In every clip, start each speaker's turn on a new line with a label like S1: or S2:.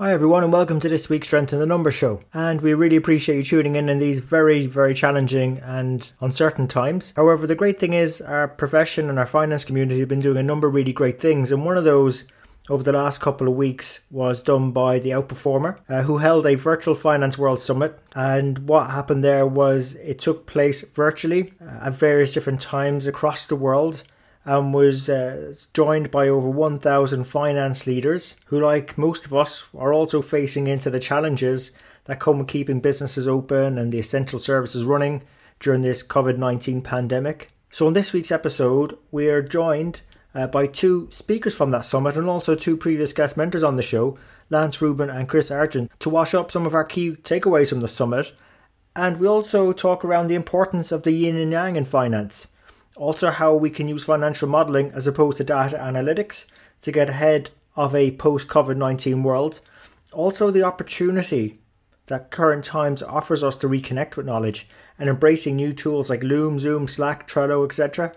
S1: Hi, everyone, and welcome to this week's Strength in the Numbers show. And we really appreciate you tuning in in these very, very challenging and uncertain times. However, the great thing is, our profession and our finance community have been doing a number of really great things, and one of those over the last couple of weeks was done by the Outperformer, uh, who held a virtual Finance World Summit. And what happened there was it took place virtually uh, at various different times across the world and was uh, joined by over 1,000 finance leaders who, like most of us, are also facing into the challenges that come with keeping businesses open and the essential services running during this COVID 19 pandemic. So, in this week's episode, we are joined uh, by two speakers from that summit and also two previous guest mentors on the show, Lance Rubin and Chris Argent, to wash up some of our key takeaways from the summit. And we also talk around the importance of the yin and yang in finance also, how we can use financial modeling as opposed to data analytics to get ahead of a post COVID 19 world. Also, the opportunity that current times offers us to reconnect with knowledge and embracing new tools like Loom, Zoom, Slack, Trello, etc.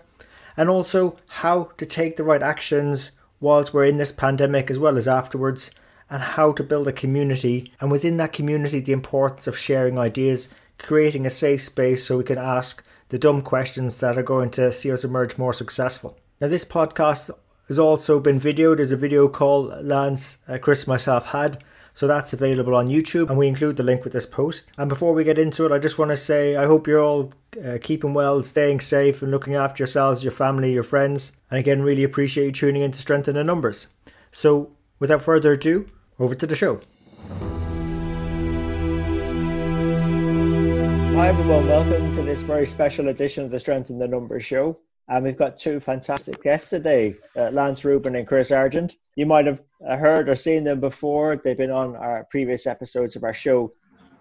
S1: And also, how to take the right actions whilst we're in this pandemic as well as afterwards, and how to build a community. And within that community, the importance of sharing ideas, creating a safe space so we can ask the dumb questions that are going to see us emerge more successful. Now, this podcast has also been videoed as a video call Lance, uh, Chris, myself had. So that's available on YouTube, and we include the link with this post. And before we get into it, I just want to say I hope you're all uh, keeping well, staying safe, and looking after yourselves, your family, your friends. And again, really appreciate you tuning in to Strength in the Numbers. So, without further ado, over to the show. Hi everyone, welcome to this very special edition of the Strength in the Numbers show. And we've got two fantastic guests today, uh, Lance Rubin and Chris Argent. You might have uh, heard or seen them before. They've been on our previous episodes of our show.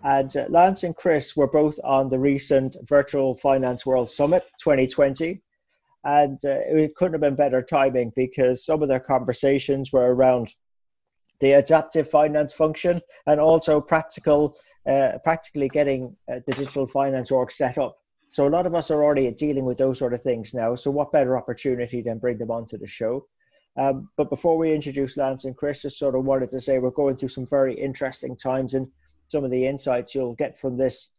S1: And uh, Lance and Chris were both on the recent Virtual Finance World Summit 2020. And uh, it couldn't have been better timing because some of their conversations were around the adaptive finance function and also practical uh, practically getting uh, the digital finance org set up. So a lot of us are already dealing with those sort of things now. So what better opportunity than bring them onto the show? Um, but before we introduce Lance and Chris, just sort of wanted to say we're going through some very interesting times, and some of the insights you'll get from this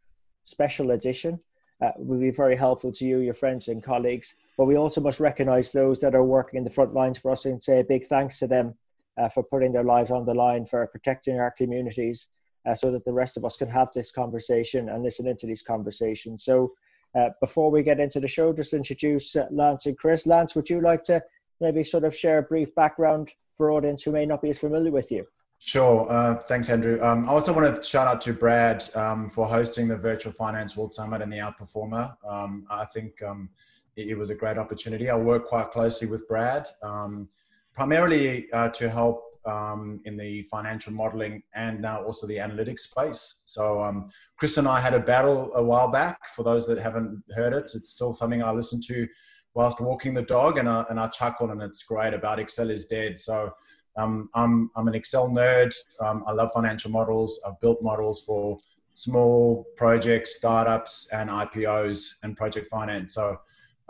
S1: special edition uh, will be very helpful to you, your friends, and colleagues. But we also must recognise those that are working in the front lines for us and say a big thanks to them uh, for putting their lives on the line for protecting our communities uh, so that the rest of us can have this conversation and listen into these conversations. So, uh, before we get into the show, just introduce uh, Lance and Chris. Lance, would you like to maybe sort of share a brief background for audience who may not be as familiar with you?
S2: Sure. Uh, thanks, Andrew. Um, I also want to shout out to Brad um, for hosting the Virtual Finance World Summit and the Outperformer. Um, I think um, it, it, was a great opportunity. I work quite closely with Brad, um, primarily uh, to help um, in the financial modeling and now also the analytics space. So um, Chris and I had a battle a while back. For those that haven't heard it, it's still something I listen to whilst walking the dog, and I, and I chuckle, and it's great about Excel is dead. So um, I'm I'm an Excel nerd. Um, I love financial models. I've built models for small projects, startups, and IPOs and project finance. So.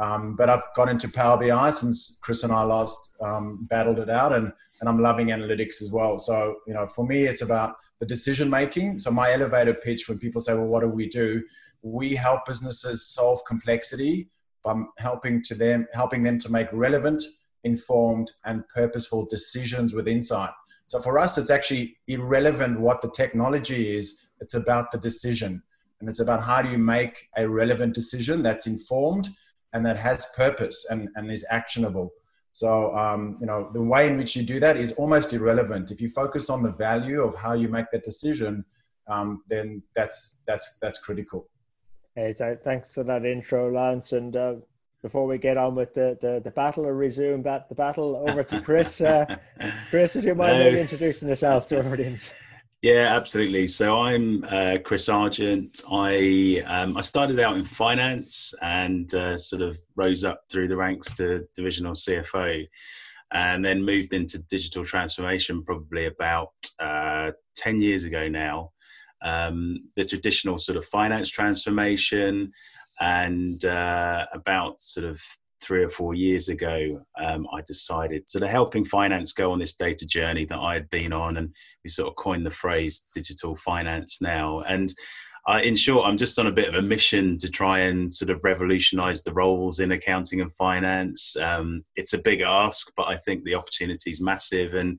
S2: Um, but I've got into Power BI since Chris and I last um, battled it out, and and I'm loving analytics as well. So, you know, for me, it's about the decision making. So, my elevator pitch when people say, well, what do we do? We help businesses solve complexity by helping to them, helping them to make relevant, informed, and purposeful decisions with insight. So, for us, it's actually irrelevant what the technology is, it's about the decision. And it's about how do you make a relevant decision that's informed and that has purpose and, and is actionable. So, um, you know, the way in which you do that is almost irrelevant. If you focus on the value of how you make that decision, um, then that's that's that's critical.
S1: Hey, th- thanks for that intro, Lance. And uh, before we get on with the, the, the battle or resume bat, the battle over to Chris. Uh, Chris, if you mind maybe introducing yourself to our audience.
S3: Yeah, absolutely. So I'm uh, Chris Argent. I um, I started out in finance and uh, sort of rose up through the ranks to divisional CFO, and then moved into digital transformation probably about uh, ten years ago now. Um, the traditional sort of finance transformation, and uh, about sort of three or four years ago, um, I decided sort of helping finance go on this data journey that I had been on, and we sort of coined the phrase digital finance now. And in short, I'm just on a bit of a mission to try and sort of revolutionize the roles in accounting and finance. Um, it's a big ask, but I think the opportunity is massive, and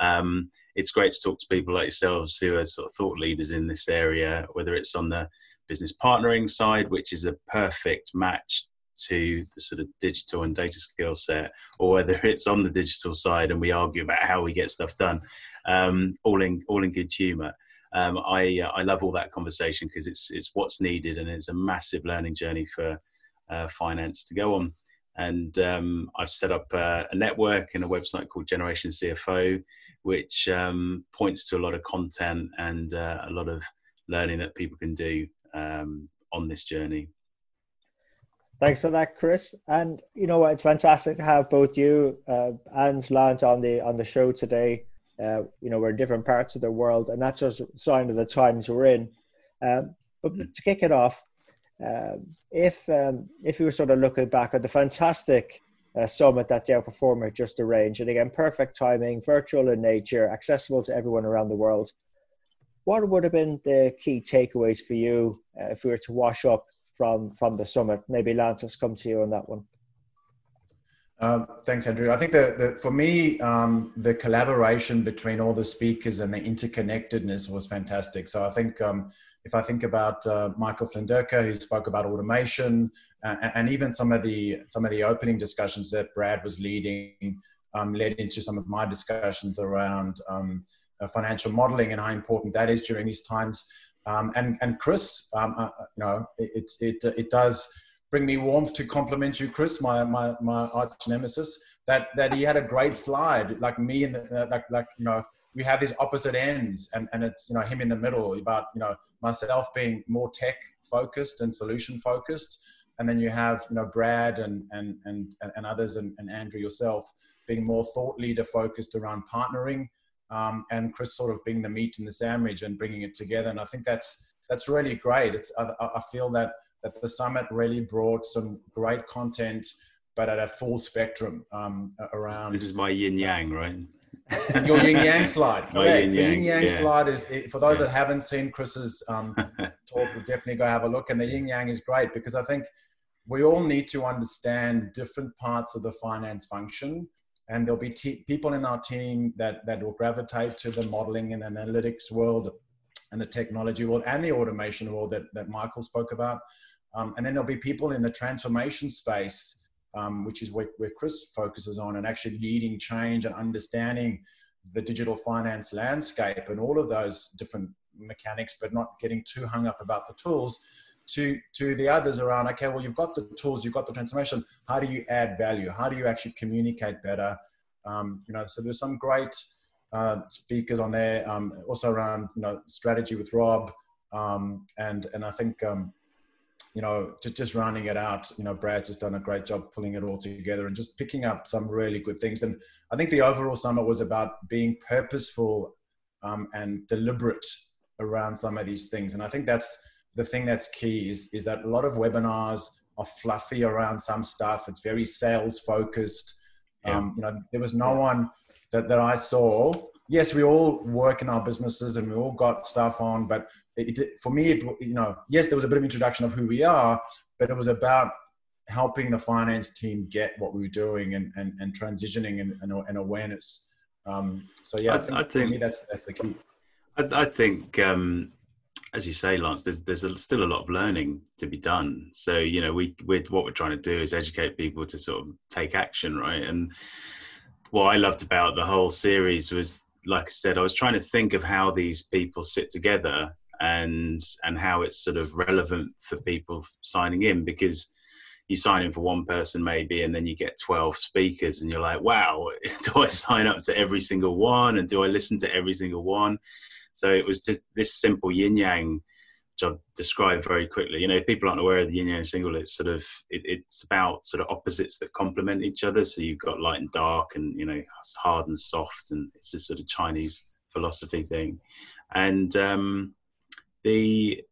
S3: um, it's great to talk to people like yourselves who are sort of thought leaders in this area, whether it's on the business partnering side, which is a perfect match to the sort of digital and data skill set, or whether it's on the digital side and we argue about how we get stuff done, um, all in all in good humour. Um, I uh, I love all that conversation because it's it's what's needed and it's a massive learning journey for uh, finance to go on. And um, I've set up a, a, network and a website called Generation CFO, which um, points to a lot of content and uh, a lot of learning that people can do um, on this journey.
S1: Thanks for that, Chris. And you know what? It's fantastic to have both you uh, and Lance on the on the show today. Uh, you know, we're in different parts of the world, and that's a sign of the times we're in. Um, but to kick it off, um, if um, if you were sort of looking back at the fantastic uh, summit that the Outperformer just arranged, and again, perfect timing, virtual in nature, accessible to everyone around the world what would have been the key takeaways for you uh, if we were to wash up from from the summit? Maybe Lance, let's come to you on that one.
S2: Um, thanks, Andrew. I think that for me, um, the collaboration between all the speakers and the interconnectedness was fantastic. So I think um, if I think about uh, Michael Flinderker, who spoke about automation, uh, and even some of the some of the opening discussions that Brad was leading, um, led into some of my discussions around um, uh, financial modeling and how important that is during these times. Um, and and Chris, um, uh, you know, it, it it does bring me warmth to compliment you, Chris, my my my arch nemesis. That that he had a great slide, like me and uh, like like you know we have these opposite ends, and and it's you know him in the middle about you know myself being more tech focused and solution focused, and then you have you know Brad and and and and others and, and Andrew yourself being more thought leader focused around partnering um, and Chris sort of being the meat in the sandwich and bringing it together. And I think that's that's really great. It's I, I feel that that the summit really brought some great content, but at a full spectrum um, around.
S3: This is my yin yang, right?
S2: Your yin yang slide. Correct. The yin yang yeah. slide is for those yeah. that haven't seen Chris's um, talk, definitely go have a look. And the yin yang is great because I think we all need to understand different parts of the finance function and there'll be people in our team that that will gravitate to the modeling and analytics world and the technology world and the automation world that, that michael spoke about. Um, and then there'll be people in the transformation space um, which is where, where chris focuses on and actually leading change and understanding the digital finance landscape and all of those different mechanics but not getting too hung up about the tools to to the others around okay well you've got the tools you've got the transformation. How do you add value? How do you actually communicate better? Um, you know so there's some great uh, speakers on there um, also around you know strategy with rob um, and and i think um, you know just, just rounding it out you know brad's just done a great job pulling it all together and just picking up some really good things. And i think the overall summit was about being purposeful um, and deliberate around some of these things. And i think that's the thing that's key is, is that a lot of webinars are fluffy around some stuff. It's very sales focused. Yeah. Um, you know, there was no one that, that I saw. Yes, we all work in our businesses and we all got stuff on, but it, it, for me, it, you know, yes, there was a bit of introduction of who we are, but it was about helping the finance team get what we were doing and, and, and transitioning and, and, and awareness. Um, so yeah, I, I think, I think that's, that's the key.
S3: I, I think, um, as you say, Lance, there's there's a, still a lot of learning to be done. So you know, we with what we're trying to do is educate people to sort of take action, right? And what I loved about the whole series was, like I said, I was trying to think of how these people sit together and and how it's sort of relevant for people signing in because you sign in for one person maybe and then you get 12 speakers and you're like wow do i sign up to every single one and do i listen to every single one so it was just this simple yin yang which i'll describe very quickly. You know if people aren't aware of the yin yang single it's sort of it, it's about sort of opposites that complement each other. So you've got light and dark and you know hard and soft and it's a sort of chinese philosophy thing. And um the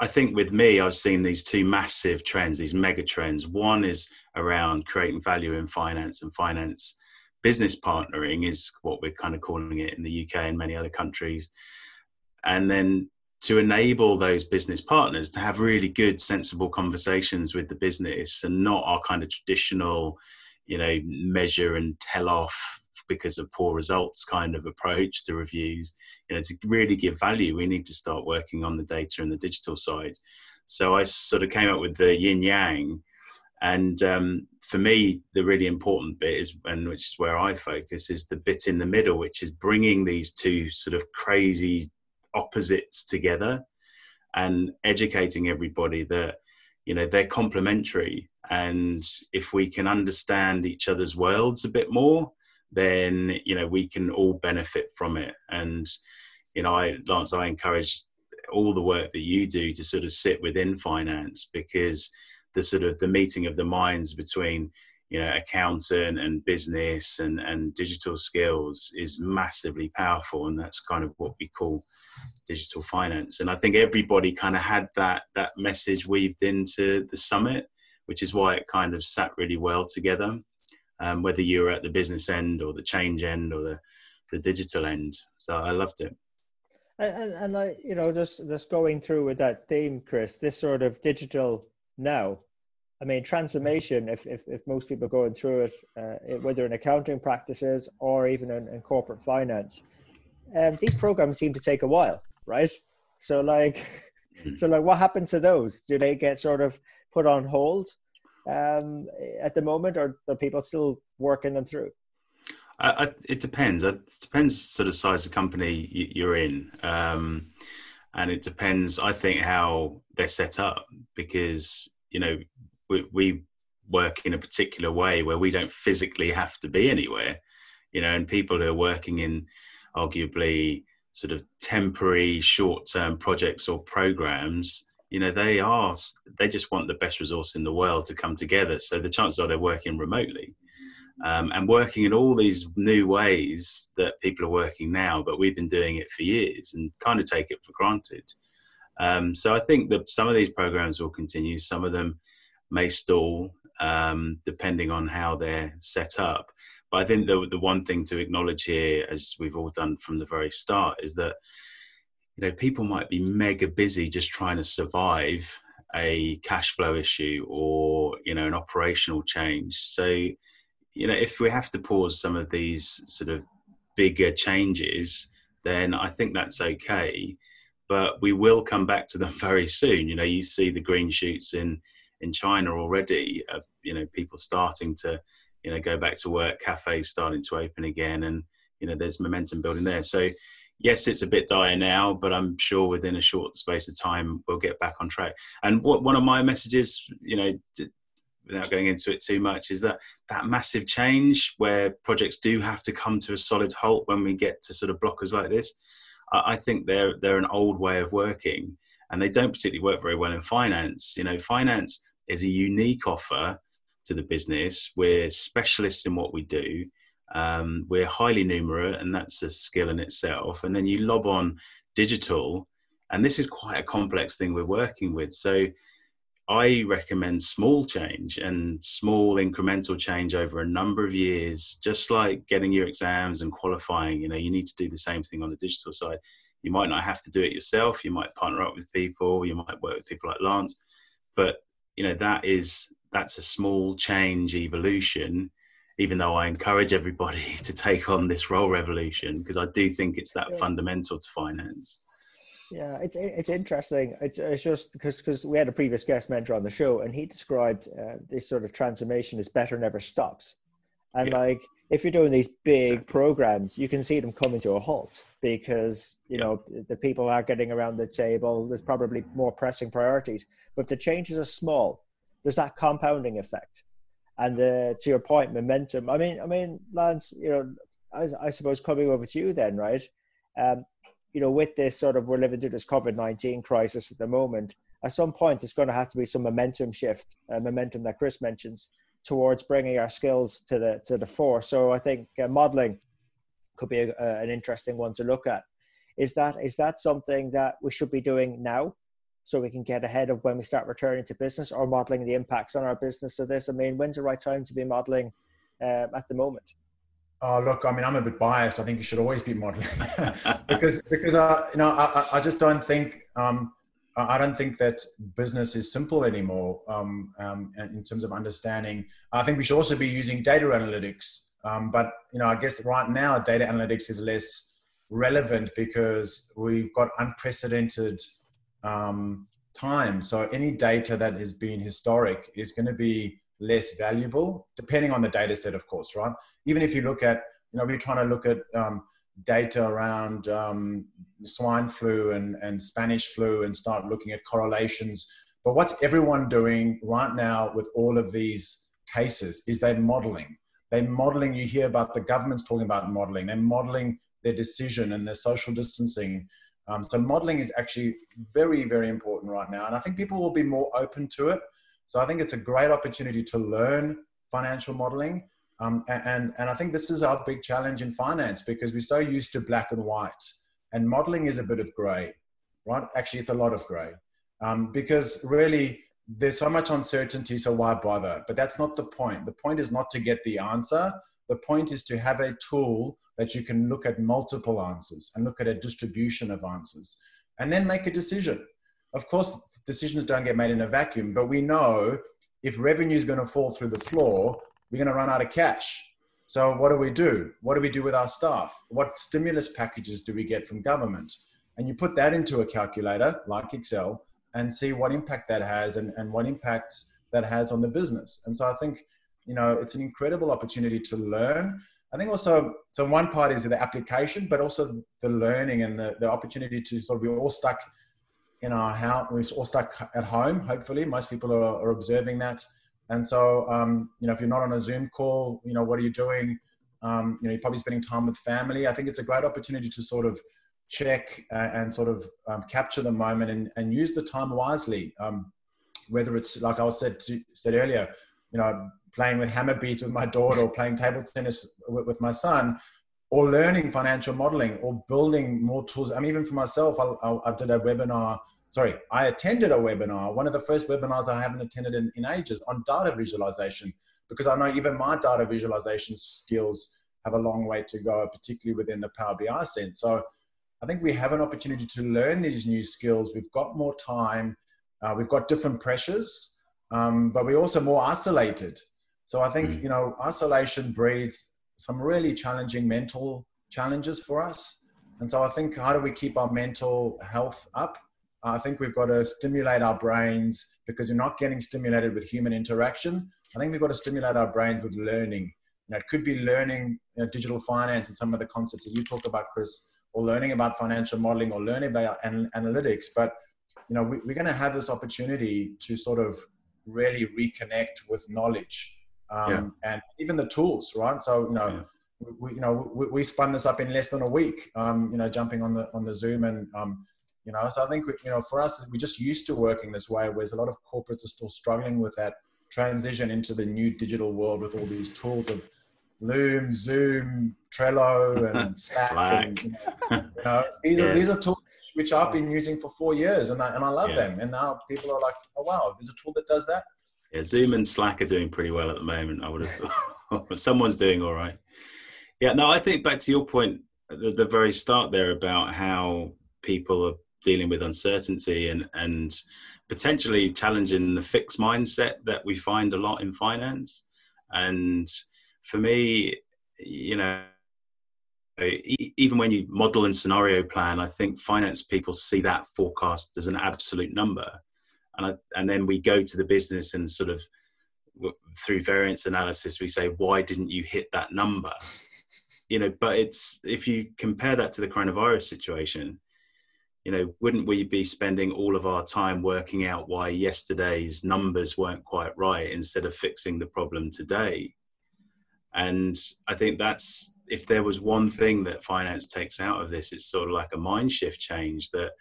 S3: I think with me, I've seen these two massive trends, these mega trends. One is around creating value in finance and finance business partnering is what we're kind of calling it in the UK and many other countries. And then to enable those business partners to have really good, sensible conversations with the business and not our kind of traditional, you know, measure and tell off because of poor results kind of approach to reviews. You know, to really give value, we need to start working on the data and the digital side. So I sort of came up with the yin yang. And um, for me, the really important bit is, and which is where I focus, is the bit in the middle, which is bringing these two sort of crazy opposites together and educating everybody that you know they're complementary and if we can understand each other's worlds a bit more then you know we can all benefit from it. And you know, I Lance, I encourage all the work that you do to sort of sit within finance because the sort of the meeting of the minds between you know accountant and business and and digital skills is massively powerful and that's kind of what we call digital finance and i think everybody kind of had that that message weaved into the summit which is why it kind of sat really well together um, whether you were at the business end or the change end or the, the digital end. So I loved it.
S1: And, and, I, you know, just just going through with that theme, Chris, this sort of digital now. I mean, transformation. If if, if most people are going through it, uh, whether in accounting practices or even in, in corporate finance, um, these programs seem to take a while, right? So like, hmm. so like, what happens to those? Do they get sort of put on hold? um, at the moment, or are people still working them through?
S3: I, I, it depends. It depends sort of size of company you're in, um, and it depends. I think how they're set up because you know we, we work in a particular way where we don't physically have to be anywhere, you know, and people who are working in arguably sort of temporary short-term projects or programs you know they are they just want the best resource in the world to come together so the chances are they're working remotely um, and working in all these new ways that people are working now but we've been doing it for years and kind of take it for granted. Um, so i think that some of these programs will continue. Some of them may stall um, depending on how they're set up. But i think the, the one thing to acknowledge here as we've all done from the very start is that you know people might be mega busy just trying to survive a cash flow issue or you know an operational change. So you know if we have to pause some of these sort of bigger changes then i think that's okay. But we will come back to them very soon. You know you see the green shoots in in china already of you know people starting to you know go back to work cafes starting to open again and you know there's momentum building there. So yes, it's a bit dire now, but I'm sure within a short space of time we'll get back on track. And what one of my messages, you know, without going into it too much, is that that massive change where projects do have to come to a solid halt when we get to sort of blockers like this. I think they're they're an old way of working, and they don't particularly work very well in finance. You know, finance is a unique offer to the business. We're specialists in what we do um, we're highly numerate, and that's a skill in itself. And then you lob on digital, and this is quite a complex thing we're working with. So I recommend small change and small incremental change over a number of years, just like getting your exams and qualifying. You know, you need to do the same thing on the digital side. You might not have to do it yourself. You might partner up with people. You might work with people like Lance, but you know that is that's a small change evolution even though I encourage everybody to take on this role revolution because I do think it's that yeah. fundamental to finance.
S1: Yeah, it's it's interesting. It's, it's just because because we had a previous guest mentor on the show, and he described uh, this sort of transformation as better never stops. And yeah. like if you're doing these big exactly. programs, you can see them coming to a halt because you yeah. know the people are getting around the table. There's probably more pressing priorities. But if the changes are small, there's that compounding effect. And uh, to your point, momentum. I mean, I mean, Lance, you know, I, I suppose coming over to you then, right? Um, you know, with this sort of we're living through this COVID nineteen crisis at the moment. At some point, there's going to have to be some momentum shift, uh, momentum that Chris mentions, towards bringing our skills to the to the fore. So I think uh, modeling could be a, an interesting one to look at. Is that is that something that we should be doing now, so we can get ahead of when we start returning to business, or modeling the impacts on our business of this? I mean, when's the right time to be modeling uh, at the moment?
S2: Oh, look, I mean, I'm a bit biased. I think you should always be modeling because because uh, you know I, I just don't think um, I don't think that business is simple anymore um, um, in terms of understanding. I think we should also be using data analytics. Um, but you know, I guess right now data analytics is less relevant because we've got unprecedented um, time. So any data that has been historic is going to be less valuable, depending on the data set, of course, right? Even if you look at, you know, we're trying to look at um, data around um, swine flu and, and Spanish flu and start looking at correlations. But what's everyone doing right now with all of these cases is they're modeling. They're modeling, you hear about the government's talking about modeling, they're modeling their decision and their social distancing. Um, so modeling is actually very, very important right now. And I think people will be more open to it. So I think it's a great opportunity to learn financial modeling. Um, and, and I think this is our big challenge in finance because we're so used to black and white, and modeling is a bit of gray, right? Actually, it's a lot of gray um, because really there's so much uncertainty, so why bother? But that's not the point. The point is not to get the answer. The point is to have a tool that you can look at multiple answers and look at a distribution of answers and then make a decision. Of course, decisions don't get made in a vacuum, but we know if revenue is going to fall through the floor, we're going to run out of cash. So what do we do? What do we do with our staff? What stimulus packages do we get from government? And you put that into a calculator like Excel and see what impact that has and, and what impacts that has on the business. And so I think, you know, it's an incredible opportunity to learn. I think also, so one part is the application, but also the learning and the, the opportunity to sort of be all stuck in our house. We're all stuck at home, hopefully. Most people are, are observing that and so, um, you know, if you're not on a Zoom call, you know, what are you doing? Um, you know, you're probably spending time with family. I think it's a great opportunity to sort of check uh, and sort of um, capture the moment and, and use the time wisely. Um, whether it's like I was said to, said earlier, you know, playing with Hama beads with my daughter, or playing table tennis with my son, or learning financial modeling, or building more tools. I mean, even for myself, I, I, I did a webinar sorry, I attended a webinar, one of the first webinars I haven't attended in, in ages on data visualization, because I know even my data visualization skills have a long way to go, particularly within the Power BI sense. So I think we have an opportunity to learn these new skills. We've got more time, uh, we've got different pressures, um, but we're also more isolated. So I think, mm. you know, isolation breeds some really challenging mental challenges for us. And so I think, how do we keep our mental health up? I think we've got to stimulate our brains because we're not getting stimulated with human interaction. I think we've got to stimulate our brains with learning. You know, it could be learning you know, digital finance and some of the concepts that you talk about, Chris, or learning about financial modeling or learning about an- analytics. But you know, we, are going to have this opportunity to sort of really reconnect with knowledge um, yeah. and even the tools, right? So you know. Yeah. We, you know, we, we, spun this up in less than a week. Um, you know, jumping on the on the Zoom and um, you know so i think you know for us we're just used to working this way whereas a lot of corporates are still struggling with that transition into the new digital world with all these tools of loom zoom trello and slack, slack. And, you know, you know, these, yeah. are, these are tools which i've been using for four years and i, and I love them and now people are like oh wow there's a tool that does that
S3: yeah zoom and slack are doing pretty well at the moment i would have someone's doing all right. Yeah no i think back to your point at the, the very start there about how people are dealing with uncertainty and and potentially challenging the fixed mindset that we find a lot in finance. And for me, you know, even when you model and scenario plan, I think finance people see that forecast as an absolute number, and I, and then we go to the business and sort of through variance analysis we say why didn't you hit that number you know but it's if you compare that to the coronavirus situation you know, wouldn't we be spending all of our time working out why yesterday's numbers weren't quite right instead of fixing the problem today? And I think that's if there was one thing that finance takes out of this, it's sort of like a mind shift change that,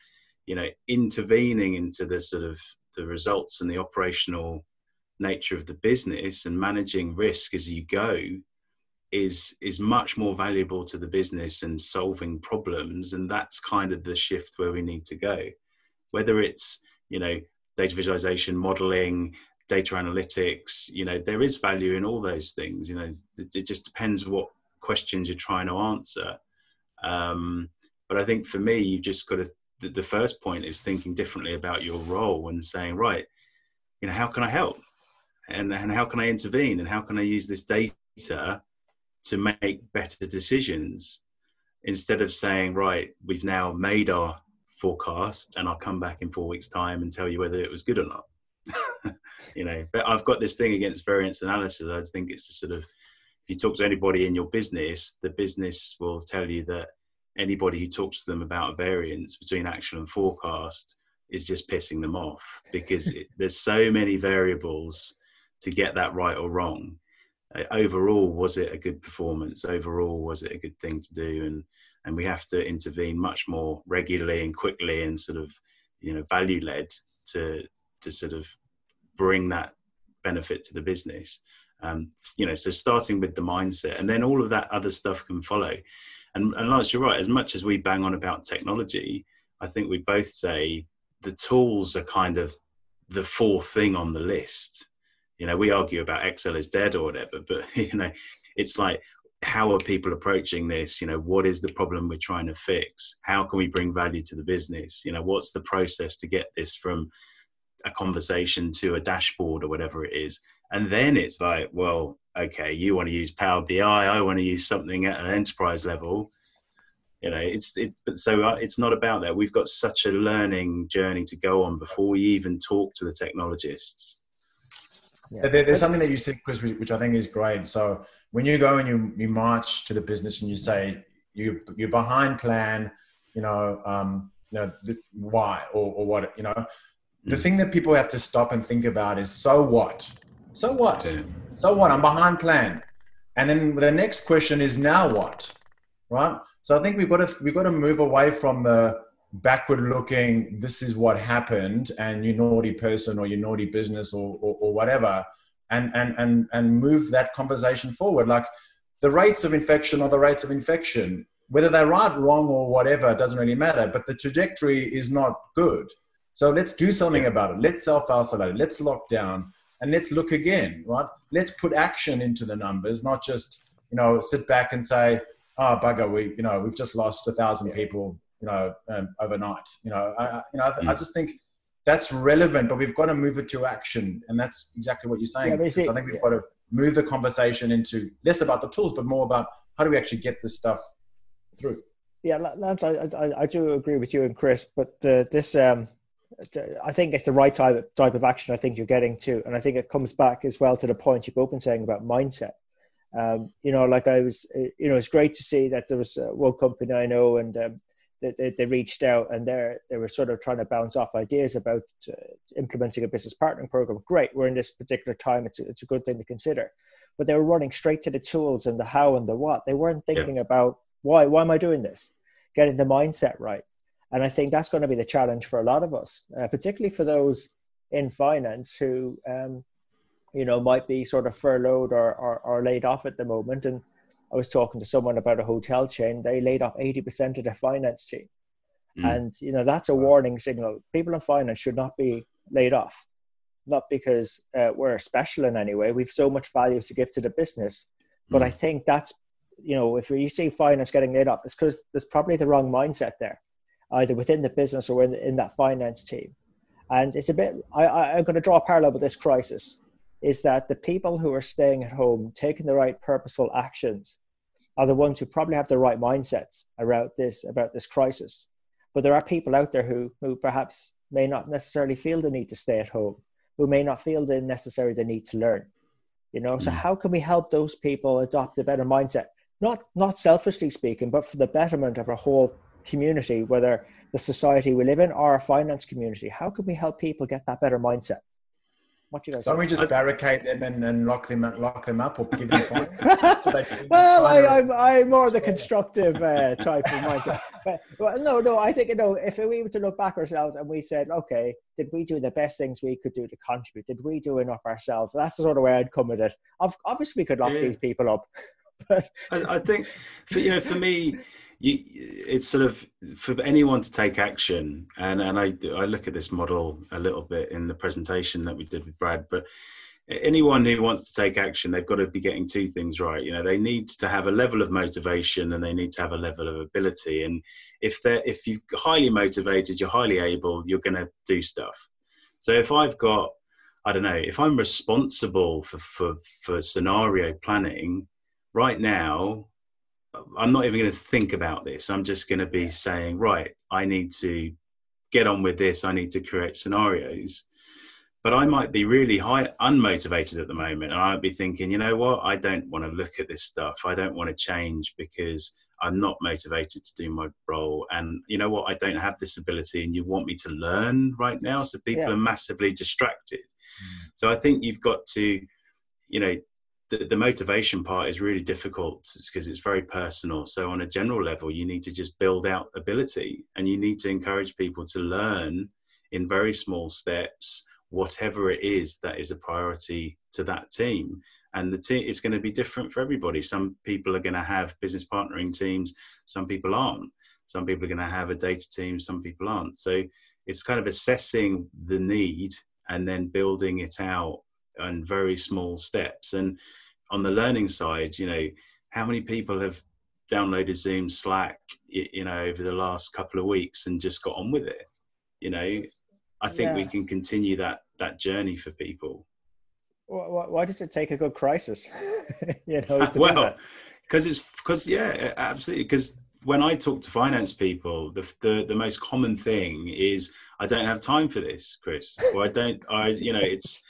S3: you know, intervening into the sort of the results and the operational nature of the business and managing risk as you go is is much more valuable to the business and solving problems. And that's kind of the shift where we need to go. Whether it's you know data visualization modeling data analytics you know there is value in all those things. You know it, it just depends what questions you're trying to answer. Um, but i think for me you've just got to the, the first point is thinking differently about your role and saying right you know how can i help and, and how can i intervene and how can i use this data to make better decisions instead of saying, right, we've now made our forecast and I'll come back in four weeks' time and tell you whether it was good or not. you know, but I've got this thing against variance analysis. I think it's sort of, if you talk to anybody in your business, the business will tell you that anybody who talks to them about a variance between actual and forecast is just pissing them off because it, there's so many variables to get that right or wrong. Overall was it a good performance? Overall was it a good thing to do? And and we have to intervene much more regularly and quickly and sort of you know value led to to sort of bring that benefit to the business. Um, you know so starting with the mindset and then all of that other stuff can follow and, and Lance you're right. As much as we bang on about technology I think we both say the tools are kind of the fourth thing on the list. You know we argue about excel is dead or whatever but you know it's like how are people approaching this? You know what is the problem we're trying to fix? How can we bring value to the business? You know what's the process to get this from a conversation to a dashboard or whatever it is? And then it's like well okay you want to use power bi i want to use something at an enterprise level you know it's it but so uh, it's not about that we've got such a learning journey to go on before we even talk to the technologists
S2: yeah. There, there's something that you said, Chris, which I think is great. So when you go and you, you march to the business and you say you you're behind plan, you know, um, you know this, why or, or what, you know, mm. the thing that people have to stop and think about is so what, so what, okay. so what? I'm behind plan, and then the next question is now what, right? So I think we've got to we've got to move away from the backward looking this is what happened and you naughty person or you naughty business or, or, or, whatever and, and and and move that conversation forward. Like the rates of infection are the rates of infection. Whether they're right wrong or whatever doesn't really matter but the trajectory is not good. So let's do something about it. Let's self-isolate let's lock down and let's look again right let's put action into the numbers not just you know sit back and say oh bugger we you know we've just lost a thousand yeah. people you know, um, overnight. You know, I, you know, I, mm. I, just think that's relevant, but we've got to move it to action, and that's exactly what you're saying. Yeah, so I think we've yeah. got to move the conversation into less about the tools, but more about how do we actually get this stuff through.
S1: Yeah, Lance, I, I, I do agree with you and Chris, but this um, I think it's the right type type of action. I think you're getting to, and I think it comes back as well to the point you've been saying about mindset. Um, you know, like I was, you know, it's great to see that there was uh, one company I know, and um, they, they, reached out and they they were sort of trying to bounce off ideas about uh, implementing a business partnering program. Great, we're in this particular time. It's a, it's a good thing to consider. But they were running straight to the tools and the how and the what. They weren't thinking yeah. about why. Why am I doing this? Getting the mindset right. And I think that's going to be the challenge for a lot of us, uh, particularly for those in finance who, um, you know, might be sort of furloughed or, or, or laid off at the moment and I was talking to someone about a hotel chain. They laid off 80% of their finance team. Mm. And, you know, that's a warning signal. People in finance should not be laid off, not because uh, we're special in any way. We've so much value to give to the business. But mm. I think that's, you know, if you see finance getting laid off, it's because there's probably the wrong mindset there, either within the business or in, in that finance team. And it's a bit, I, I, I'm going to draw a parallel with this crisis is that the people who are staying at home, taking the right purposeful actions, are the ones who probably have the right mindsets around this about this crisis. But there are people out there who who perhaps may not necessarily feel the need to stay at home, who may not feel the necessary the need to learn. You know, so mm. how can we help those people adopt a better mindset? Not not selfishly speaking, but for the betterment of our whole community, whether
S4: the society we live in or our finance community? How can we help people get that better mindset? What do you guys?
S2: Don't we just barricade them and, and lock them lock them up or give them fines?
S4: well, I, I'm I'm more of the constructive uh, type of mindset. But well, no, no, I think you know if we were to look back ourselves and we said, okay, did we do the best things we could do to contribute? Did we do enough ourselves? That's the sort of way I'd come with it. Obviously, we could lock yeah. these people up.
S3: but I, I think, for, you know, for me you, it's sort of for anyone to take action, and and I I look at this model a little bit in the presentation that we did with Brad, but anyone who wants to take action, they've got to be getting two things right. You know, they need to have a level of motivation and they need to have a level of ability. And if they're if you're highly motivated, you're highly able, you're going to do stuff. So if I've got I don't know, if I'm responsible for, for, for scenario planning right now, I'm not even going to think about this. I'm just going to be saying, right, I need to get on with this. I need to create scenarios. But I might be really high unmotivated at the moment. And I might be thinking, you know what? I don't want to look at this stuff. I don't want to change because I'm not motivated to do my role. And you know what? I don't have this ability and you want me to learn right now. So people yeah. are massively distracted. Mm. So I think you've got to, you know, the, the motivation part is really difficult because it's very personal. So, on a general level, you need to just build out ability and you need to encourage people to learn in very small steps, whatever it is that is a priority to that team. And the team is going to be different for everybody. Some people are going to have business partnering teams, some people aren't. Some people are going to have a data team, some people aren't. So, it's kind of assessing the need and then building it out in very small steps. And on the learning side, you know, how many people have downloaded Zoom, Slack, you know, over the last couple of weeks and just got on with it? You know, I think yeah. we can continue that that journey for people.
S4: Why, why does it take a good crisis? you know,
S3: well, because it's because yeah, absolutely. Because when I talk to finance people, the, the the most common thing is I don't have time for this, Chris, or I don't. I you know it's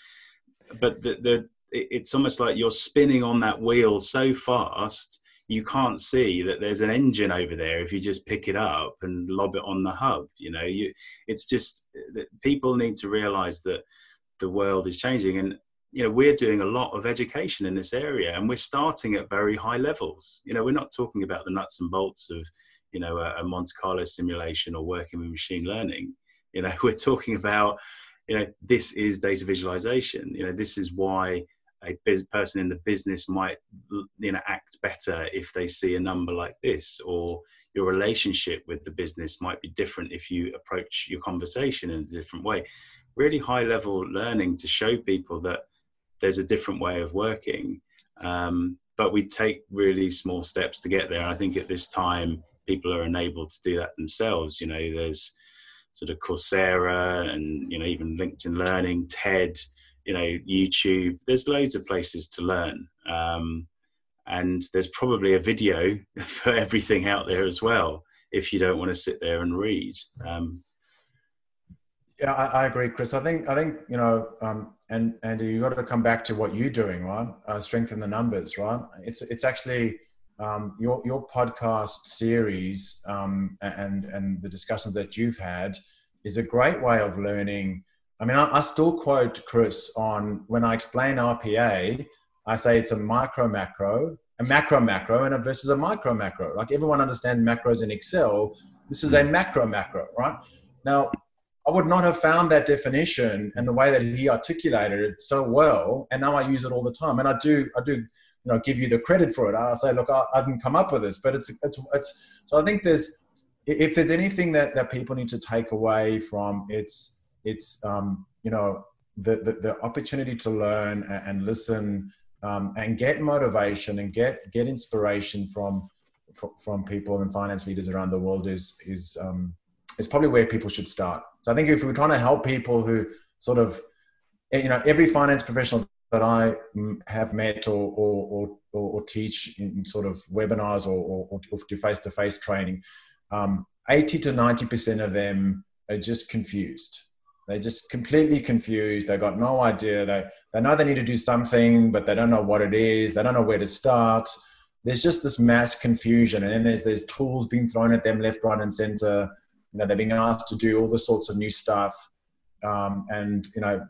S3: but the, the it's almost like you're spinning on that wheel so fast you can't see that there's an engine over there if you just pick it up and lob it on the hub you know? You it's just uh, that people need to realize that the world is changing and you know we're doing a lot of education in this area and we're starting at very high levels. You know we're not talking about the nuts and bolts of you know a, a monte carlo simulation or working with machine learning. You know we're talking about you know this is data visualization. You know this is why a person in the business might you know act better if they see a number like this or your relationship with the business might be different if you approach your conversation in a different way. Really high level learning to show people that there's a different way of working um, but we take really small steps to get there. And i think at this time people are enabled to do that themselves. You know there's sort of coursera and you know even linkedin learning ted you know youtube there's loads of places to learn. Um, and there's probably a video for everything out there as well if you don't want to sit there and read. Um,
S2: yeah I, I, agree chris. I think i think you know um, and andy you got to come back to what you're doing right? Uh, Strength in the Numbers right? It's it's actually um, your your podcast series um, and and the discussions that you've had is a great way of learning I mean, I, I still quote Chris on when I explain RPA, I say it's a micro macro, a macro macro, and a versus a micro macro. Like everyone understands macros in Excel. This is a hmm. macro macro, right? Now, I would not have found that definition and the way that he articulated it so well, and now I use it all the time. And I do, I do, you know, give you the credit for it. I say, look, I, I didn't come up with this, but it's, it's, it's. So I think there's, if there's anything that that people need to take away from it's it's um, you know the, the, the opportunity to learn and, and listen um, and get motivation and get get inspiration from from people and finance leaders around the world is is um, is probably where people should start. So I think if we're trying to help people who sort of you know every finance professional that I have met or or, or, or teach in sort of webinars or, or, or do face to face training, um, 80 to 90 percent of them are just confused they're just completely confused. They've got no idea. They, they know they need to do something, but they don't know what it is. They don't know where to start. There's just this mass confusion. And then there's, there's tools being thrown at them left, right, and center. you know they're being asked to do all the sorts of new stuff um, and you know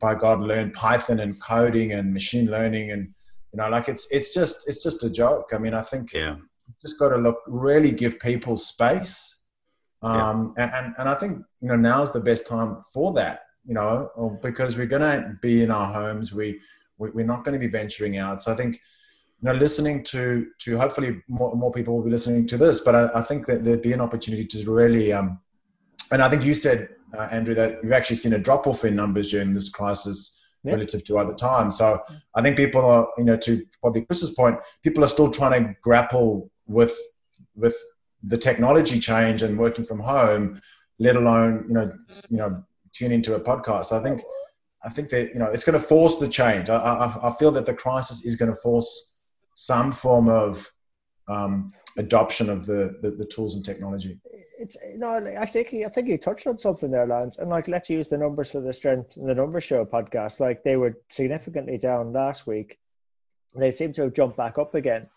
S2: by god learn python and coding and machine learning and you know like it's it's just it's just a joke i mean i think
S3: yeah
S2: just got to look really give people space um, yeah. and, and i think you know now's the best time for that you know because we're going to be in our homes we, we we're not going to be venturing out so i think you know, listening to to hopefully more, more people will be listening to this, but I, I think that there'd be an opportunity to really, um, and I think you said, uh, Andrew, that you've actually seen a drop off in numbers during this crisis yeah. relative to other times. So I think people are, you know, to probably Chris's point, people are still trying to grapple with with the technology change and working from home, let alone, you know, you know, tune into a podcast. So I think. I think that you know it's going to force the change. I, I, I feel that the crisis is going to force some form of um, adoption of the, the, the tools and technology.
S1: It's no, I think I think you touched on something there, Lance. And like, let's use the numbers for the Strength in the Numbers show podcast. Like, they were significantly down last week. They seem to have jumped back up again.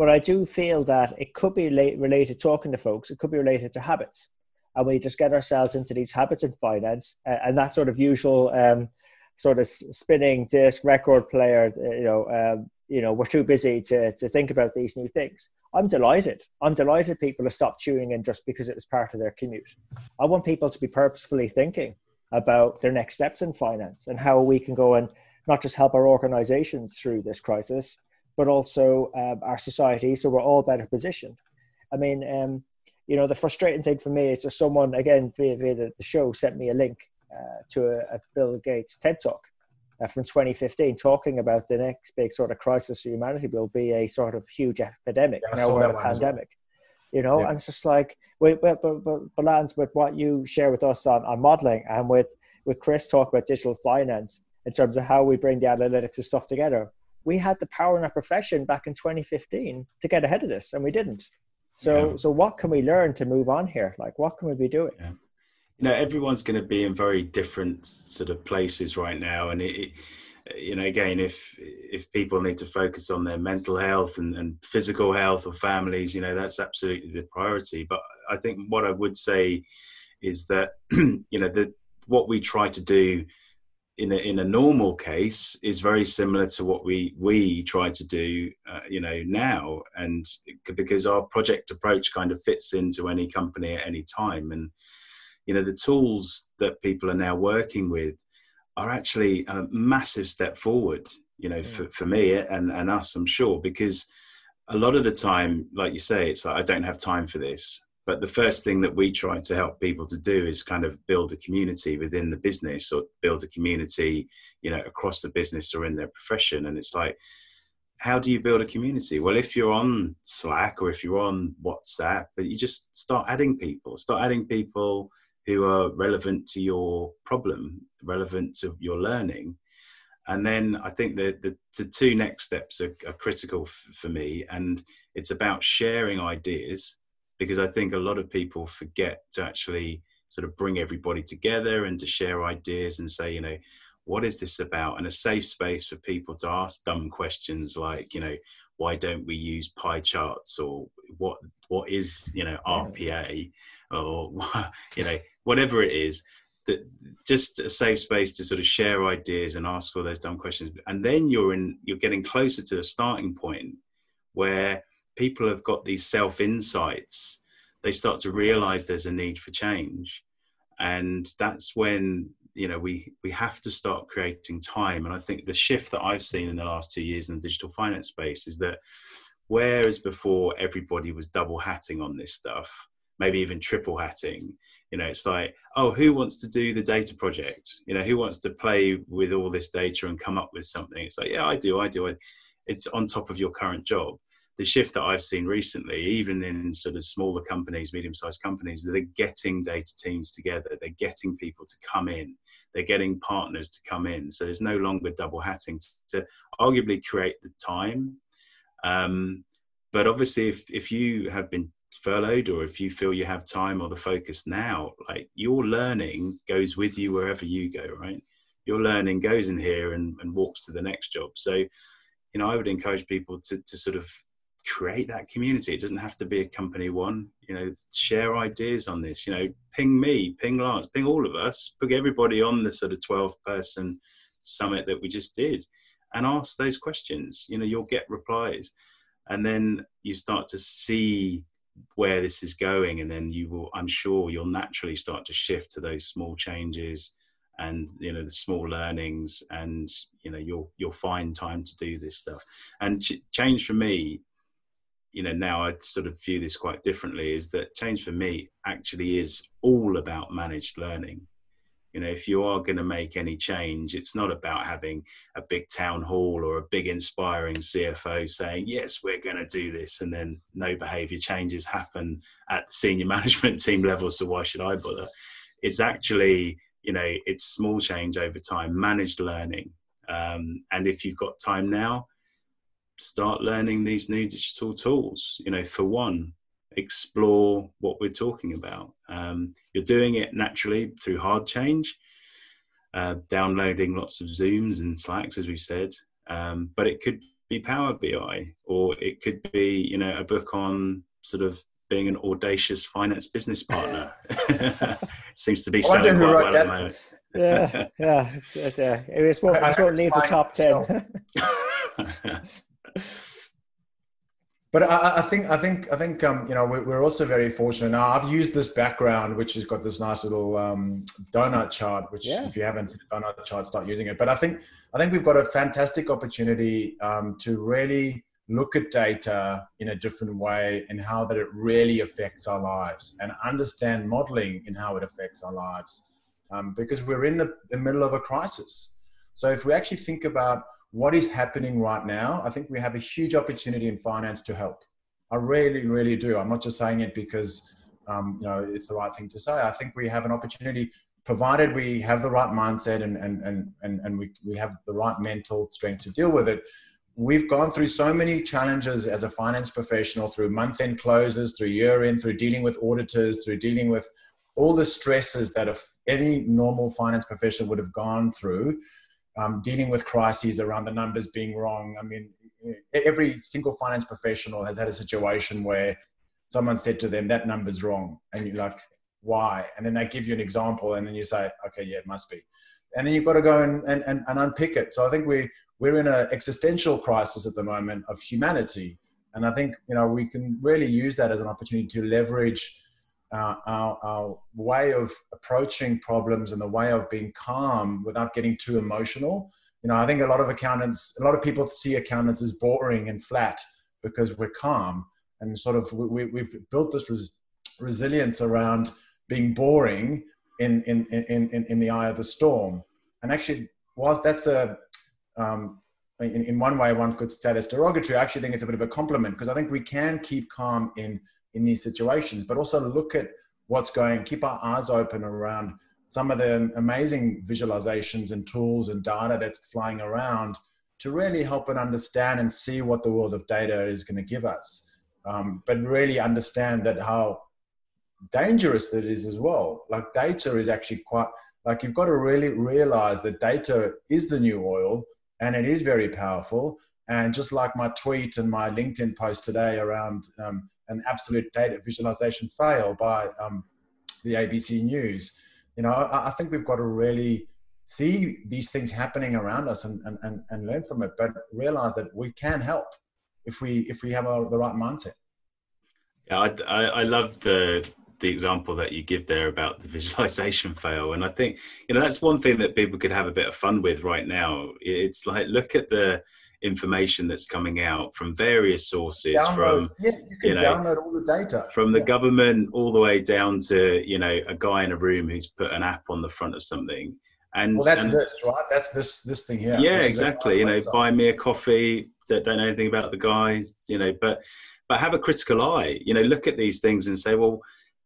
S1: But I do feel that it could be related to talking to folks. It could be related to habits, and we just get ourselves into these habits in finance and that sort of usual um, sort of spinning disc record player. You know. Um, you know we're too busy to to think about these new things i'm delighted i'm delighted people have stopped tuning in just because it was part of their commute i want people to be purposefully thinking about their next steps in finance and how we can go and not just help our organizations through this crisis but also um, our society so we're all better positioned i mean um, you know the frustrating thing for me is just someone again via, via the, show sent me a link uh, to a, a bill gates ted talk uh, from 2015 talking about the next big sort of crisis for humanity will be a sort of huge epidemic. Yeah, now we're in a pandemic. Well. You know, yeah. and it's just like, with, but, but, but, Lance, with what you share with us on, on modeling and with, with Chris talk about digital finance in terms of how we bring the analytics and stuff together, we had the power in our profession back in 2015 to get ahead of this, and we didn't. So, yeah. so what can we learn to move on here? Like, what can we be doing?
S3: Yeah you know everyone's going to be in very different sort of places right now and it, it, you know again if if people need to focus on their mental health and, and physical health or families you know that's absolutely the priority but i think what i would say is that you know that what we try to do in a, in a normal case is very similar to what we we try to do uh, you know now. And because our project approach kind of fits into any company at any time. And you know the tools that people are now working with are actually a massive step forward you know for, for me and, and us i'm sure. Because a lot of the time like you say it's like i don't have time for this but the first thing that we try to help people to do is kind of build a community within the business or build a community you know across the business or in their profession and it's like how do you build a community well if you're on slack or if you're on whatsapp but you just start adding people start adding people who are relevant to your problem, relevant to your learning. And then I think that the, the two next steps are, are critical f- for me. And it's about sharing ideas because I think a lot of people forget to actually sort of bring everybody together and to share ideas and say, you know, what is this about? And a safe space for people to ask dumb questions like, you know, why don't we use pie charts or what what is you know RPA or you know whatever it is that just a safe space to sort of share ideas and ask all those dumb questions and then you're in you're getting closer to a starting point where people have got these self insights they start to realize there's a need for change. And that's when you know we we have to start creating time. And i think the shift that i've seen in the last two years in the digital finance space is that whereas before everybody was double hatting on this stuff maybe even triple hatting you know it's like oh who wants to do the data project? You know who wants to play with all this data and come up with something? It's like yeah i do i do. It's on top of your current job the shift that i've seen recently even in sort of smaller companies medium sized companies they're getting data teams together they're getting people to come in they're getting partners to come in. So there's no longer double hatting to arguably create the time. Um, but obviously if, if you have been furloughed or if you feel you have time or the focus now like your learning goes with you wherever you go right? Your learning goes in here and, and walks to the next job. So you know i would encourage people to, to sort of create that community. It doesn't have to be a company one. You know, share ideas on this. You know, ping me, ping Lance, ping all of us, put everybody on the sort of twelve person summit that we just did, and ask those questions. You know, you'll get replies, and then you start to see where this is going, and then you will. I'm sure you'll naturally start to shift to those small changes and you know the small learnings and you know you'll you'll find time to do this stuff and ch- change for me you know now i sort of view this quite differently is that change for me actually is all about managed learning. You know if you are going to make any change it's not about having a big town hall or a big inspiring cfo saying yes we're going to do this and then no behavior changes happen at the senior management team level so why should i bother? It's actually you know it's small change over time managed learning. Um, and if you've got time now start learning these new digital tools you know for one explore what we're talking about um, you're doing it naturally through hard change uh, downloading lots of zooms and slacks as we've said um, but it could be power bi or it could be you know a book on sort of being an audacious finance business partner. Seems to be selling quite well that. at the moment.
S4: yeah, yeah, it's, it's, uh, it's what, it's what leave the top ten.
S2: but I, I, think I think I think um, you know we're, we're, also very fortunate. Now I've used this background, which has got this nice little um, donut chart. Which, yeah. if you haven't seen a donut chart, start using it. But I think I think we've got a fantastic opportunity um, to really look at data in a different way and how that it really affects our lives and understand modeling in how it affects our lives um, because we're in the, the middle of a crisis so if we actually think about what is happening right now i think we have a huge opportunity in finance to help. I really really do. I'm not just saying it because um, you know it's the right thing to say. I think we have an opportunity provided we have the right mindset and and and and, and we, we have the right mental strength to deal with it. We've gone through so many challenges as a finance professional through month end closes, through year end, through dealing with auditors, through dealing with all the stresses that any normal finance professional would have gone through, um, dealing with crises around the numbers being wrong. I mean, every single finance professional has had a situation where someone said to them, that number's wrong. And you're like, why? And then they give you an example and then you say, okay, yeah, it must be. And then you've got to go and, and, and unpick it. So I think we, we're in an existential crisis at the moment of humanity. And I think, you know, we can really use that as an opportunity to leverage uh, our, our way of approaching problems and the way of being calm without getting too emotional. You know, I think a lot of accountants, a lot of people see accountants as boring and flat because we're calm and sort of we, we've built this res- resilience around being boring in, in, in, in, in the eye of the storm. And actually, whilst that's a um, in, in one way, one could say that's derogatory. I actually think it's a bit of a compliment because I think we can keep calm in in these situations, but also look at what's going, keep our eyes open around some of the amazing visualizations and tools and data that's flying around to really help and understand and see what the world of data is going to give us. Um, but really understand that how dangerous it is as well. Like data is actually quite like you've got to really realize that data is the new oil and it is very powerful. And just like my tweet and my LinkedIn post today around um, an absolute data visualization fail by um, the ABC News, you know, I, I, think we've got to really see these things happening around us and, and, and learn from it, but realize that we can help if we if we have a, the right mindset.
S3: Yeah, I, I, I love the the example that you give there about the visualization fail. And i think you know that's one thing that people could have a bit of fun with right now. It's like look at the information that's coming out from various sources
S2: download,
S3: from
S2: yeah, you can you know, download all the data.
S3: from the yeah. government all the way down to you know a guy in a room who's put an app on the front of something. And
S2: well that's
S3: and,
S2: this right? That's this this thing here
S3: yeah exactly. You know buy me a coffee don't know anything about the guys you know but but have a critical eye. You know look at these things and say well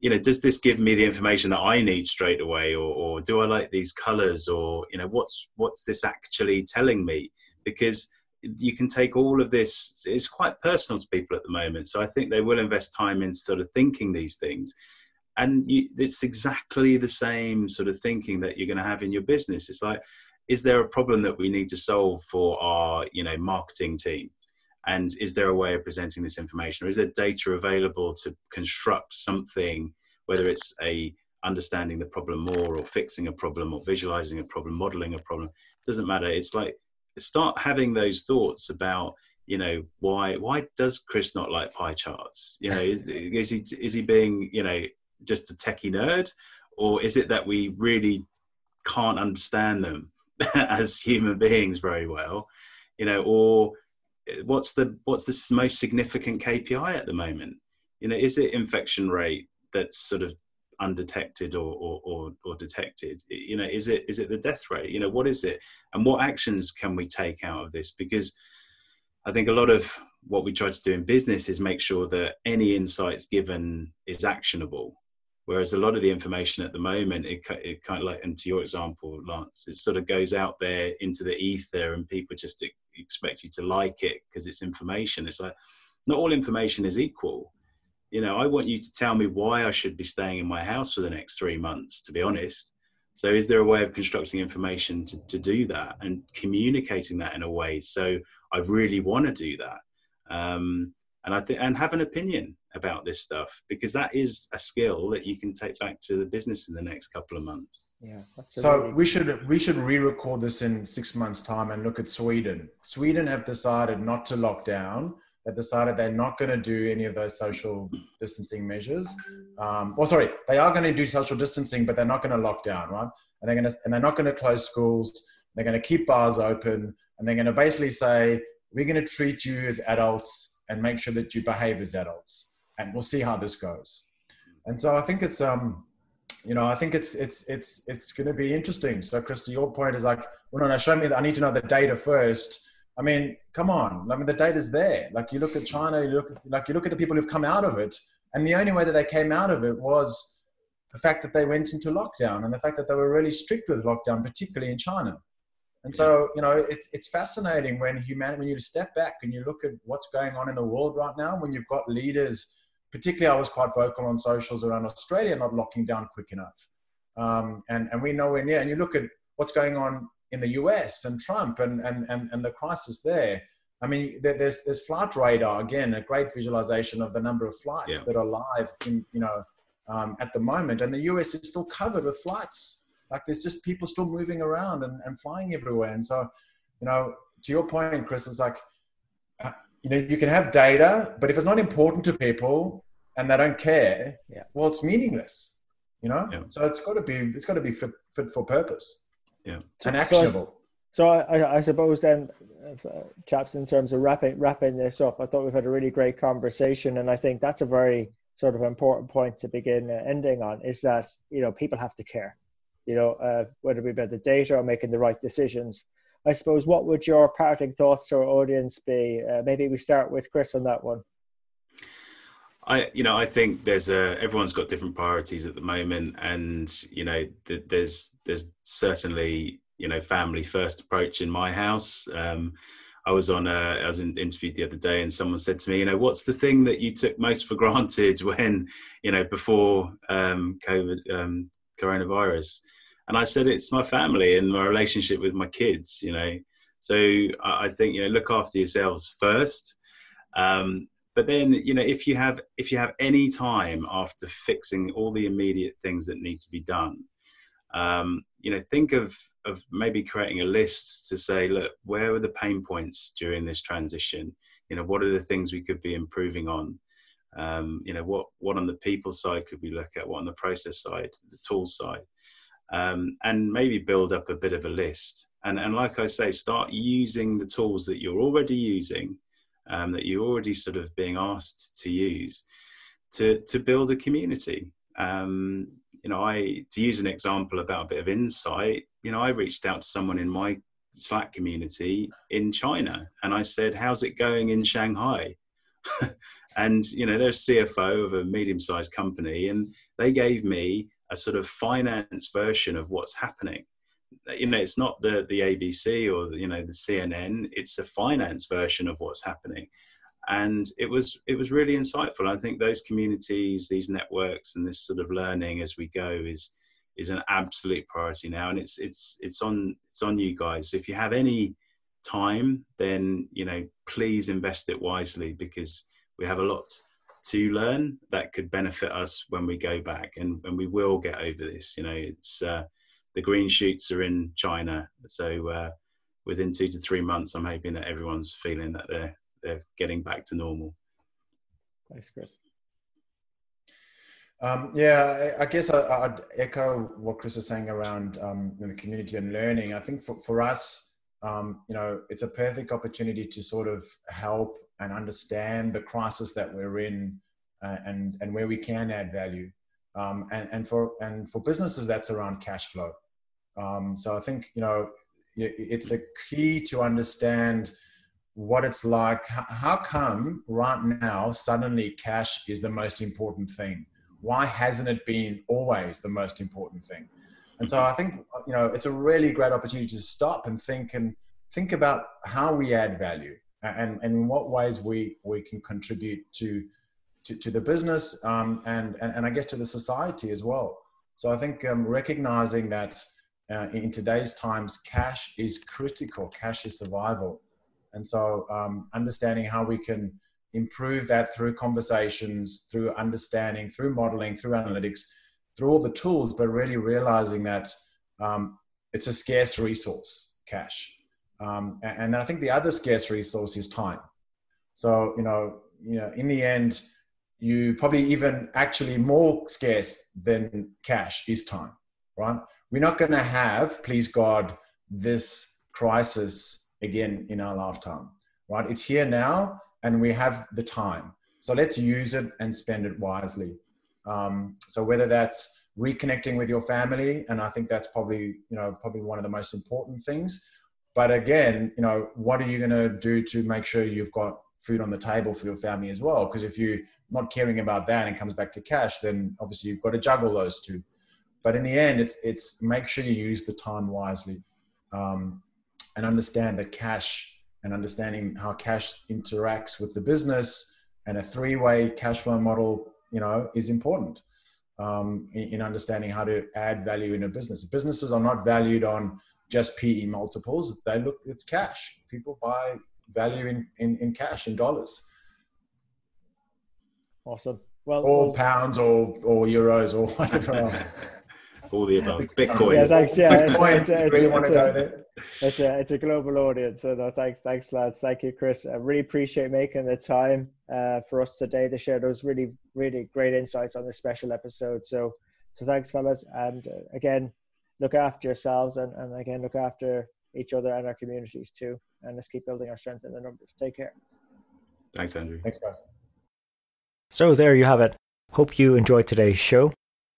S3: you know, does this give me the information that I need straight away, or, or do I like these colors, or you know, what's what's this actually telling me? Because you can take all of this it's quite personal to people at the moment so i think they will invest time in sort of thinking these things. And you, it's exactly the same sort of thinking that you're going to have in your business. It's like is there a problem that we need to solve for our you know marketing team? And is there a way of presenting this information? Or is there data available to construct something whether it's a understanding the problem more or fixing a problem or visualizing a problem modeling a problem? It doesn't matter. It's like start having those thoughts about you know why why does chris not like pie charts? You know is, is he is he being you know just a techie nerd? Or is it that we really can't understand them as human beings very well? You know or eh, what's the what's the most significant KPI at the moment? You know, is it infection rate that's sort of undetected or, or, or, or, detected? You know, is it is it the death rate? You know, what is it, and what actions can we take out of this? Because I think a lot of what we try to do in business is make sure that any insights given is actionable. Whereas a lot of the information at the moment, it, it kind of like, and to your example, Lance, it sort of goes out there into the ether, and people just expect you to like it because it's information. It's like not all information is equal. You know, I want you to tell me why I should be staying in my house for the next three months, to be honest. So, is there a way of constructing information to, to do that and communicating that in a way? So, I really want to do that. Um, and I think, and have an opinion about this stuff because that is a skill that you can take back to the business in the next couple of months.
S2: Yeah. So we should we should re-record this in six months' time and look at Sweden. Sweden have decided not to lock down. They've decided they're not going to do any of those social distancing measures. Um, well, sorry, they are going to do social distancing, but they're not going to lock down, right? And they're going to and they're not going to close schools. They're going to keep bars open, and they're going to basically say we're going to treat you as adults and make sure that you behave as adults, and we'll see how this goes. And so I think it's um you know, I think it's it's it's it's going to be interesting. So, Chris, to your point is like, well, no, no, show me that. I need to know the data first. I mean, come on. I mean, the data's there. Like you look at China, you look at, like you look at the people who've come out of it, and the only way that they came out of it was the fact that they went into lockdown and the fact that they were really strict with lockdown, particularly in China. And so, you know, it's it's fascinating when humanity when you step back and you look at what's going on in the world right now, when you've got leaders particularly I was quite vocal on socials around Australia not locking down quick enough. Um, and, and we're nowhere near. And you look at what's going on in the US and Trump and, and, and, and the crisis there. I mean, there's, there's flight radar, again, a great visualization of the number of flights yeah. that are live in, you know, um, at the moment. And the US is still covered with flights. Like there's just people still moving around and, and flying everywhere. And so, you know, to your point, Chris, it's like, uh, you know, you can have data, but if it's not important to people, and they don't care, yeah. well, it's meaningless, you know. Yeah. So it's got to be it's got to be fit, fit for purpose,
S3: yeah,
S2: and actionable.
S4: So, I, I, suppose then, uh, chaps, in terms of wrapping wrapping this up, I thought we've had a really great conversation, and I think that's a very sort of important point to begin uh, ending on is that you know people have to care, you know, uh, whether it be about the data or making the right decisions. I suppose what would your parting thoughts to our audience be? Uh, maybe we start with Chris on that one.
S3: I, you know, I think there's a everyone's got different priorities at the moment, and you know, th- there's there's certainly you know family first approach in my house. Um, I was on a I was in, interviewed the other day, and someone said to me, you know, what's the thing that you took most for granted when you know before um, COVID um, coronavirus? And I said it's my family and my relationship with my kids. You know, so I, I think you know look after yourselves first. Um, but then you know if you have if you have any time after fixing all the immediate things that need to be done um, you know think of of maybe creating a list to say look where are the pain points during this transition? You know what are the things we could be improving on? Um, you know what what on the people side could we look at? What on the process side the tool side? Um, and maybe build up a bit of a list. And and like i say start using the tools that you're already using um, that you're already sort of being asked to use to to build a community. Um, you know, I to use an example about a bit of insight. You know, I reached out to someone in my Slack community in China, and I said, "How's it going in Shanghai?" and you know, they're CFO of a medium-sized company, and they gave me a sort of finance version of what's happening you know it's not the the abc or the, you know the cnn it's a finance version of what's happening. And it was it was really insightful. I think those communities these networks and this sort of learning as we go is is an absolute priority now. And it's it's it's on it's on you guys. So if you have any time, then you know, please invest it wisely because we have a lot to learn that could benefit us when we go back, and, and we will get over this. You know, it's uh, the green shoots are in China, so uh, within two to three months, I'm hoping that everyone's feeling that they're they're getting back to normal.
S4: Thanks, Chris.
S2: Um, yeah, I, I guess I, would echo what Chris was saying around um, the community and learning. I think for, for us, um, you know, it's a perfect opportunity to sort of help and understand the crisis that we're in uh, and, and where we can add value. Um, and, and, for, and for businesses, that's around cash flow. Um, so I think, you know, it's a key to understand what it's like. How come right now, suddenly cash is the most important thing? Why hasn't it been always the most important thing? And so I think you know it's a really great opportunity to stop and think and think about how we add value and, and in what ways we we can contribute to to, to the business um, and, and and I guess to the society as well. So I think um, recognizing that uh, in today's times, cash is critical. Cash is survival, and so um, understanding how we can improve that through conversations, through understanding, through modeling, through analytics, through all the tools, but really realizing that um, it's a scarce resource, cash. Um, and, and then I think the other scarce resource is time. So, you know, you know, in the end, you probably even actually more scarce than cash is time, right? We're not going to have, please God, this crisis again in our lifetime, right? It's here now and we have the time. So let's use it and spend it wisely. Um, so whether that's reconnecting with your family, and I think that's probably, you know, probably one of the most important things, but again, you know, what are you going to do to make sure you've got food on the table for your family as well? Because if you're not caring about that and it comes back to cash, then obviously you've got to juggle those two. But in the end, it's it's make sure you use the time wisely, um, and understand that cash and understanding how cash interacts with the business and a three-way cash flow model, you know, is important um, in, in understanding how to add value in a business. Businesses are not valued on just PE multiples. They look, it's cash. People buy value in, in, in cash, in dollars.
S4: Awesome. Well,
S2: or well, pounds or, or euros or whatever else.
S3: All the above. Bitcoin.
S4: Yeah, thanks. Yeah, Bitcoin. It's, it's, really want to go there. It's a, it's a global audience. So no, thanks, thanks, lads. Thank you, Chris. I really appreciate making the time uh, for us today to share those really, really great insights on this special episode. So, so thanks, fellas. And uh, again, look after yourselves and, and again look after each other and our communities too and let's keep building our strength in the numbers take care
S3: thanks andrew
S2: thanks guys
S1: so there you have it hope you enjoyed today's show